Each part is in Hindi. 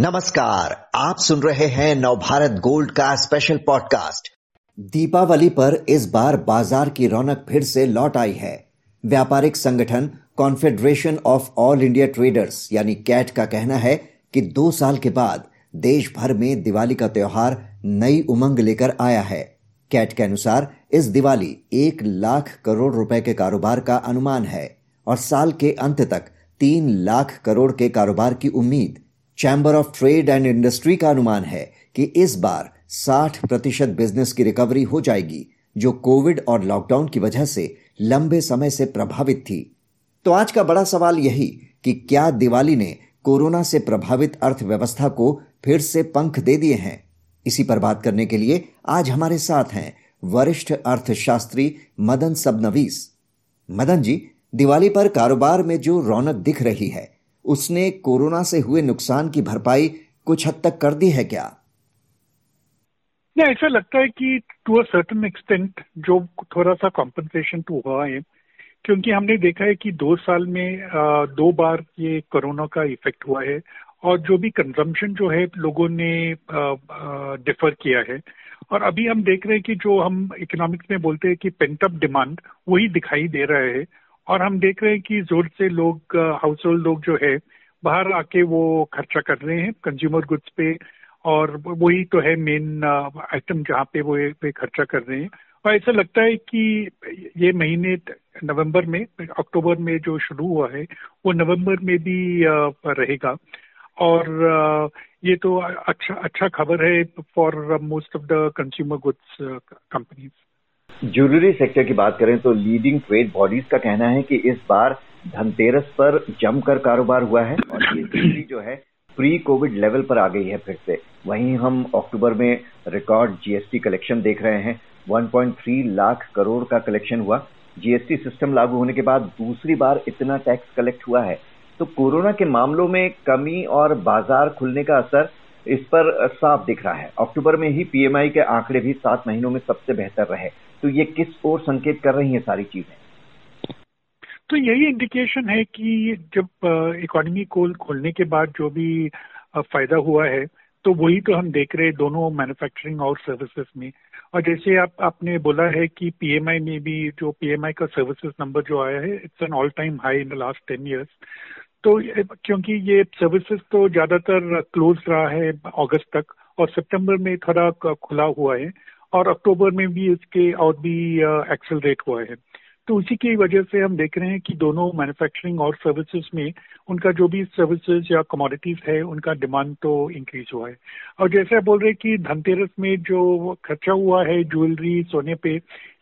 नमस्कार, आप सुन रहे हैं नवभारत गोल्ड का स्पेशल पॉडकास्ट दीपावली पर इस बार बाज़ार की रौनक फिर से लौट आई है। व्यापारिक संगठन Confederation of All India Traders यानी कैट का कहना है कि दो साल के बाद देश भर में दिवाली का त्योहार नई उमंग लेकर आया है। कैट के अनुसार इस दिवाली एक लाख करोड़ रुपए के कारोबार का अनुमान है और साल के अंत तक तीन लाख करोड़ के कारोबार की उम्मीद chamber of trade and industry का अनुमान है कि इस बार 60 प्रतिशत बिज़नेस की रिकवरी हो जाएगी, जो कोविड और लॉकडाउन की वजह से लंबे समय से प्रभावित थी। तो आज का बड़ा सवाल यही कि क्या दिवाली ने कोरोना से प्रभावित अर्थव्यवस्था को फिर से पंख दे दिए हैं? इसी पर बात करने के लिए आज हमारे साथ हैं वरिष्ठ अर्थशास्त्री मदन सबनवीस। मदन जी, दिवाली पर कारोबार में जो रौनक दिख रही है उसने कोरोना से हुए नुकसान की भरपाई कुछ हद तक कर दी है क्या? नहीं, ऐसा लगता है कि टू अ सर्टन एक्सटेंट जो थोड़ा सा कॉम्पनसेशन टू हुआ है, क्योंकि हमने देखा है कि दो साल में दो बार ये कोरोना का इफ़ेक्ट हुआ है और जो भी कंजम्पशन जो है लोगों ने डिफर किया है। और अभी हम देख रहे हैं कि जो हम इकोनॉमिक्स में बोलते हैं कि पेंटअप डिमांड वही दिखाई दे रहा है और हम देख रहे हैं कि ज़ोर से लोग हाउस होल्ड लोग जो है, बाहर आके वो खर्चा कर रहे हैं कंज्यूमर गुड्स पे और वही तो है मेन आइटम जहाँ पे वो, पे खर्चा कर रहे हैं। और ऐसा लगता है कि ये महीने नवंबर में, अक्टूबर में जो शुरू हुआ है, वो नवंबर में भी रहेगा। और ये तो अच्छा अच्छा खबर है for most of the consumer goods companies jewellery sector की बात करें तो लीडिंग ट्रेड बॉडीज का कहना है कि इस बार धनतेरस पर जमकर कारोबार हुआ है और ये जो है प्री कोविड लेवल पर आ गई है फिर से। वहीं हम अक्टूबर में रिकॉर्ड जीएसटी कलेक्शन देख रहे हैं। 1.3 लाख करोड़ का कलेक्शन हुआ। जीएसटी सिस्टम लागू होने के बाद दूसरी बार इतना टैक्स कलेक्ट हुआ है। तो कोरोना के मामलों में कमी और बाज़ार खुलने का असर इस पर साफ़ दिख रहा है। अक्टूबर में ही पीएमआई के आंकड़े भी सात महीनों में सबसे बेहतर रहे। तो ये किस ओर संकेत कर रही है सारी चीज़ें? तो यही इंडिकेशन है कि जब इकोनॉमी को खोलने के बाद जो भी फ़ायदा हुआ है तो वही तो हम देख रहे हैं दोनों मैन्युफैक्चरिंग और सर्विसेज़ में। और जैसे आप, आपने बोला है कि पीएमआई में भी जो पीएमआई का सर्विसेज़ नंबर जो आया है it's an all time high in the last ten years तो क्योंकि ये सर्विसेज़ तो ज़्यादातर क्लोज रहा है अगस्त तक, और सितंबर में थोड़ा खुला हुआ है। और अक्टूबर में भी इसके और भी एक्सेलरेट हुआ है। तो उसी की वजह से हम देख रहे हैं कि दोनों मैन्युफैक्चरिंग और सर्विसेज़ में उनका जो भी सर्विसेज़ या कमोडिटीज है, उनका डिमांड तो इंक्रीज हुआ है। और जैसे आप बोल रहे हैं कि धनतेरस में जो खर्चा हुआ है ज्वेलरी सोने पे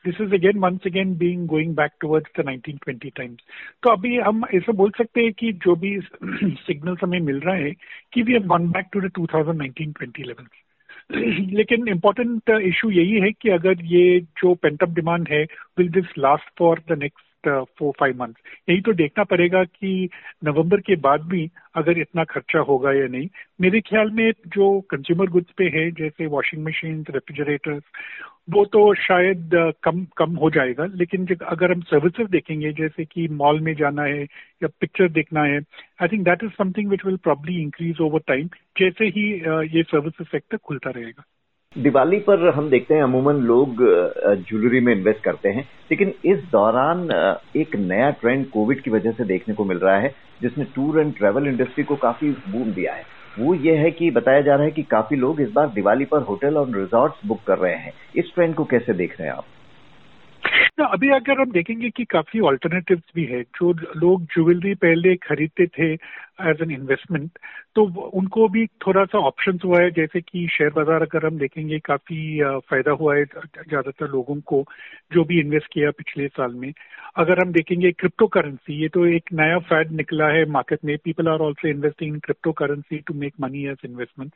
this is again once again being going back towards the 1920 times तो अभी हम ऐसा बोल सकते हैं कि जो भी सिग्नल्स हमें मिल रहा है, कि we have gone back to the to 2019-20 levels लेकिन इम्पोर्टेंट इशू यही है कि अगर ये जो पेंटअप डिमांड है will this last for the next four five months यही तो देखना पड़ेगा कि नवंबर के बाद भी अगर इतना खर्चा होगा या नहीं। मेरे ख्याल में जो कंज्यूमर गुड्स पे है, जैसे वॉशिंग मशीन रेफ्रिजरेटर्स वो तो शायद कम कम हो जाएगा। लेकिन अगर हम सर्विसेज़ देखेंगे, जैसे कि मॉल में जाना है या पिक्चर देखना है I think that is something which will probably increase over time जैसे ही ये सर्विसेज़ सेक्टर खुलता रहेगा। दिवाली पर हम देखते हैं, अमूमन लोग ज्वेलरी में इन्वेस्ट करते हैं। लेकिन इस दौरान एक नया ट्रेंड कोविड की वजह से देखने को मिल रहा है, जिसने टूर एंड ट्रेवल इंडस्ट्री को काफ़ी बूम दिया है। वो ये है कि बताया जा रहा है कि काफ़ी लोग इस बार दिवाली पर होटल और रिजॉर्ट्स बुक कर रहे हैं। इस ट्रेंड को कैसे देख रहे हैं आप? अभी अगर हम देखेंगे कि काफ़ी ऑल्टरनेटिव्स भी है, जो लोग ज्वेलरी पहले खरीदते थे एज एन इन्वेस्टमेंट तो उनको भी थोड़ा सा ऑप्शन हुआ है, जैसे कि शेयर बाज़ार अगर हम देखेंगे, काफ़ी फ़ायदा हुआ है ज़्यादातर लोगों को जो भी इन्वेस्ट किया पिछले साल में। अगर हम देखेंगे क्रिप्टो करेंसी ये तो एक नया फैड निकला है मार्केट में। People are also investing in crypto currency to make money as investment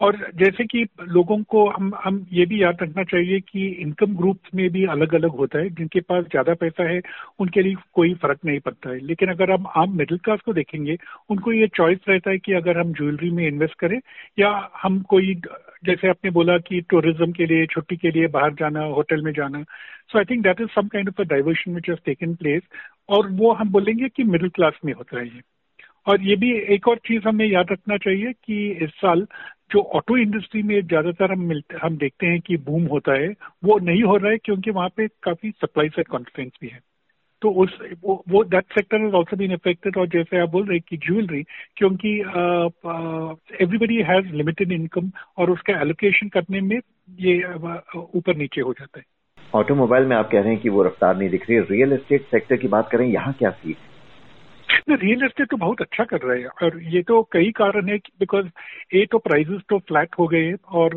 और जैसे कि लोगों को हम हम ये भी याद रखना चाहिए कि इनकम ग्रुप्स में भी अलग अलग होता है, जिनके पास ज़्यादा पैसा है, उनके लिए कोई फ़र्क नहीं पड़ता है। लेकिन अगर हम आम मिडिल क्लास को देखेंगे, उनको ये चॉइस रहता है कि अगर हम ज्वेलरी में इन्वेस्ट करें, या हम कोई, जैसे आपने बोला कि टूरिज़्म के लिए, छुट्टी के लिए बाहर जाना होटल में जाना so I think that is some kind of a diversion which has taken place और वो हम बोलेंगे कि मिडिल क्लास में होता है ये। और ये भी एक और चीज़ हमें याद रखना चाहिए कि इस साल जो ऑटो इंडस्ट्री में ज़्यादातर हम मिलते हम देखते हैं कि बूम होता है वो नहीं हो रहा है क्योंकि वहाँ पे काफ़ी सप्लाई साइड कॉन्फ्रेंस भी है। तो उस वो, वो that sector is also been affected और जैसे आप बोल रहे कि ज्वेलरी क्योंकि एवरीबडी हैज़ लिमिटेड इनकम और उसका एलोकेशन करने में ये ऊपर नीचे हो जाता है। ऑटोमोबाइल में आप कह रहे हैं कि वो रफ्तार नहीं दिख रही है। रियल एस्टेट सेक्टर की बात करें यहाँ क्या सीख रियल एस्टेट तो बहुत अच्छा कर रहे हैं और ये तो कई कारण है बिकॉज़ ए तो प्राइजेस तो फ्लैट हो गए और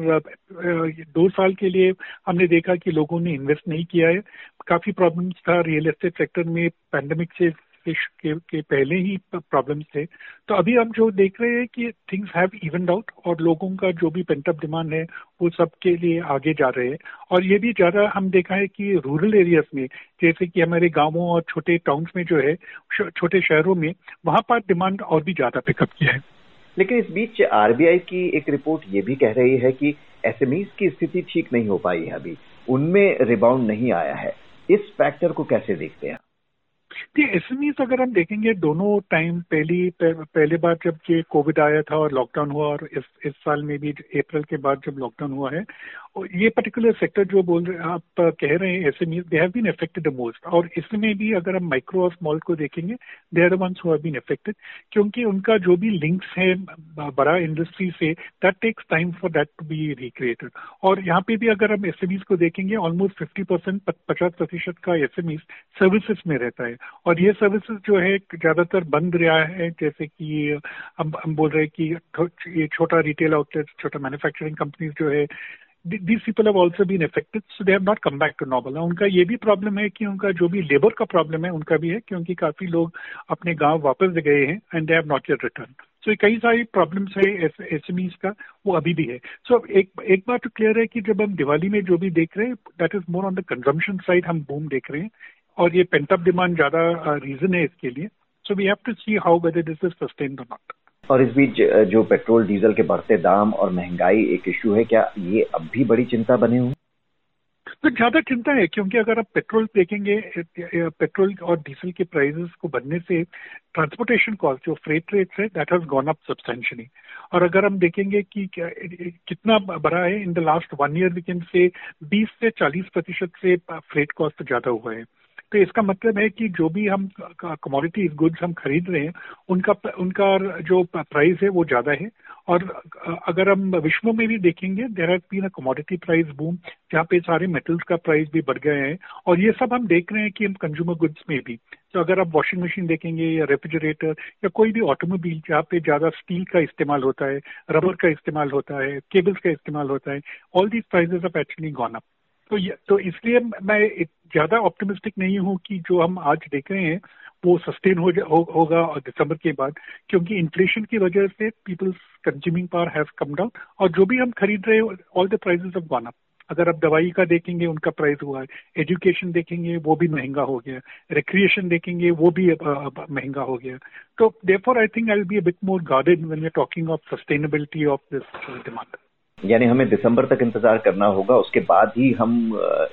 दो साल के लिए हमने देखा कि लोगों ने इन्वेस्ट नहीं किया है। काफ़ी प्रॉब्लम्स था रियल एस्टेट सेक्टर में पैंडेमिक से के, के पहले ही प्रॉब्लम्स थे। तो अभी हम जो देख रहे हैं कि थिंग्स हैव इवन आउट और लोगों का जो भी पेंटअप डिमांड है वो सबके लिए आगे जा रहे हैं। और ये भी ज़्यादा हम देखा है कि रूरल एरियाज़ में जैसे कि हमारे गाँवों और छोटे टाउन्स में जो है छोटे शहरों में वहाँ पर डिमांड और भी ज़्यादा पिकअप किया है। लेकिन इस बीच आरबीआई की एक रिपोर्ट ये भी कह रही है कि एसएमईज की स्थिति ठीक नहीं हो पाई है अभी। उनमें रिबाउंड नहीं आया है। इस फैक्टर को कैसे देखते हैं? कि एसएमईज अगर हम देखेंगे दोनों टाइम पहली पहले बार जब ये कोविड आया था और लॉकडाउन हुआ और इस इस साल में भी अप्रैल के बाद जब लॉकडाउन हुआ है, और ये पर्टिकुलर सेक्टर जो बोल रहे, आप कह रहे हैं SMEs they have been affected the most और इसमें भी अगर हम माइक्रो और स्मॉल को देखेंगे they are ones have been affected क्योंकि उनका जो भी लिंक्स है बड़ा इंडस्ट्री से that takes time for that to be recreated और यहाँ पे भी अगर हम एसएमईज को देखेंगे ऑलमोस्ट फिफ्टी परसेंट पचास प्रतिशत का एसएमईज सर्विसेज़ में रहता है। और ये सर्विसेज़ जो है ज़्यादातर बंद रहा है जैसे कि हम हम बोल रहे हैं कि ये छोटा रिटेल आउटलेट छोटा मैन्युफैक्चरिंग कंपनीज़ जो है these people have also been effected so they have not come back to normal उनका ये भी प्रॉब्लम है कि उनका जो भी लेबर का प्रॉब्लम है उनका भी है क्योंकि काफ़ी लोग अपने गाँव वापस गए हैं and they have not yet return so कई सारी प्रॉब्लम्स है एस एम का वो अभी भी है. सो so, एक एक बात तो क्लियर है कि जब हम दिवाली में जो भी देख रहे हैं that is more on the consumption side हम बूम देख रहे हैं. और ये पेंटअप डिमांड ज़्यादा रीजन है इसके लिए। So we have to see how whether this is sustain और नॉट और इस बीच जो पेट्रोल डीजल के बढ़ते दाम और महँगाई एक इश्यू है क्या ये अब भी बड़ी चिंता बने हुए तो ज़्यादा चिंता है क्योंकि अगर आप पेट्रोल देखेंगे पेट्रोल और डीजल के प्राइसेस को बढ़ने से ट्रांसपोर्टेशन कॉस्ट जो फ्रेट रेट्स है that has gone up substantially और अगर हम देखेंगे कि कितना बढ़ा है in the last one year we can say 20 से 40 प्रतिशत से फ्रेट कॉस्ट ज़्यादा हुआ है। तो इसका मतलब है कि जो भी हम कमोडिटीज गुड्स हम खरीद रहे हैं, उनका उनका जो प्राइस है वो ज़्यादा है। और अगर हम विश्व में भी देखेंगे there has been a commodity price boom जहाँ पे सारे मेटल्स का प्राइस भी बढ़ गए हैं। और ये सब हम देख रहे हैं कि हम कंज्यूमर गुड्स में भी। तो अगर आप वॉशिंग मशीन देखेंगे या रेफ्रिजरेटर या कोई भी ऑटोमोबाइल जहाँ पे ज़्यादा स्टील का इस्तेमाल होता है रबर का इस्तेमाल होता है केबल्स का इस्तेमाल होता है all these prices of actually gone up तो ये तो इसलिए मैं ज़्यादा ऑप्टिमिस्टिक नहीं हूँ कि जो हम आज देख रहे हैं वो सस्टेन हो, हो होगा दिसंबर के बाद क्योंकि इन्फ्लेशन की वजह से people's consuming power have come down और जो भी हम खरीद रहे all the prices of gone up अगर आप दवाई का देखेंगे उनका प्राइस हुआ है एजुकेशन देखेंगे वो भी महँगा हो गया रिक्रिएशन देखेंगे वो भी महँगा हो गया। तो therefore I think I will be a bit more guarded when we are talking of sustainability of this demand यानी हमें दिसंबर तक इंतज़ार करना होगा। उसके बाद ही हम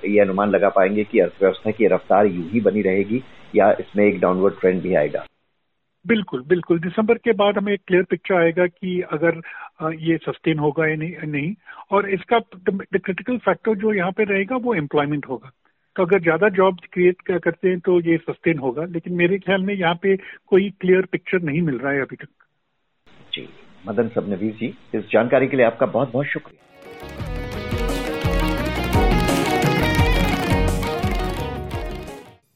ये अनुमान लगा पाएँगे कि अर्थव्यवस्था की रफ्तार यूँ ही बनी रहेगी या इसमें एक डाउनवर्ड ट्रेंड भी आएगा। बिल्कुल बिल्कुल। दिसंबर के बाद हमें एक क्लियर पिक्चर आएगा कि अगर ये सस्टेन होगा या नहीं, नहीं। और इसका क्रिटिकल फैक्टर जो यहाँ पे रहेगा वो एम्प्लॉयमेंट होगा। तो अगर ज़्यादा जॉब क्रिएट करते हैं तो ये सस्टेन होगा। लेकिन मेरे ख्याल में यहाँ पे कोई क्लियर पिक्चर नहीं मिल रहा है अभी तक। जी। मदन सबनवीर जी इस जानकारी के लिए आपका बहुत बहुत शुक्रिया।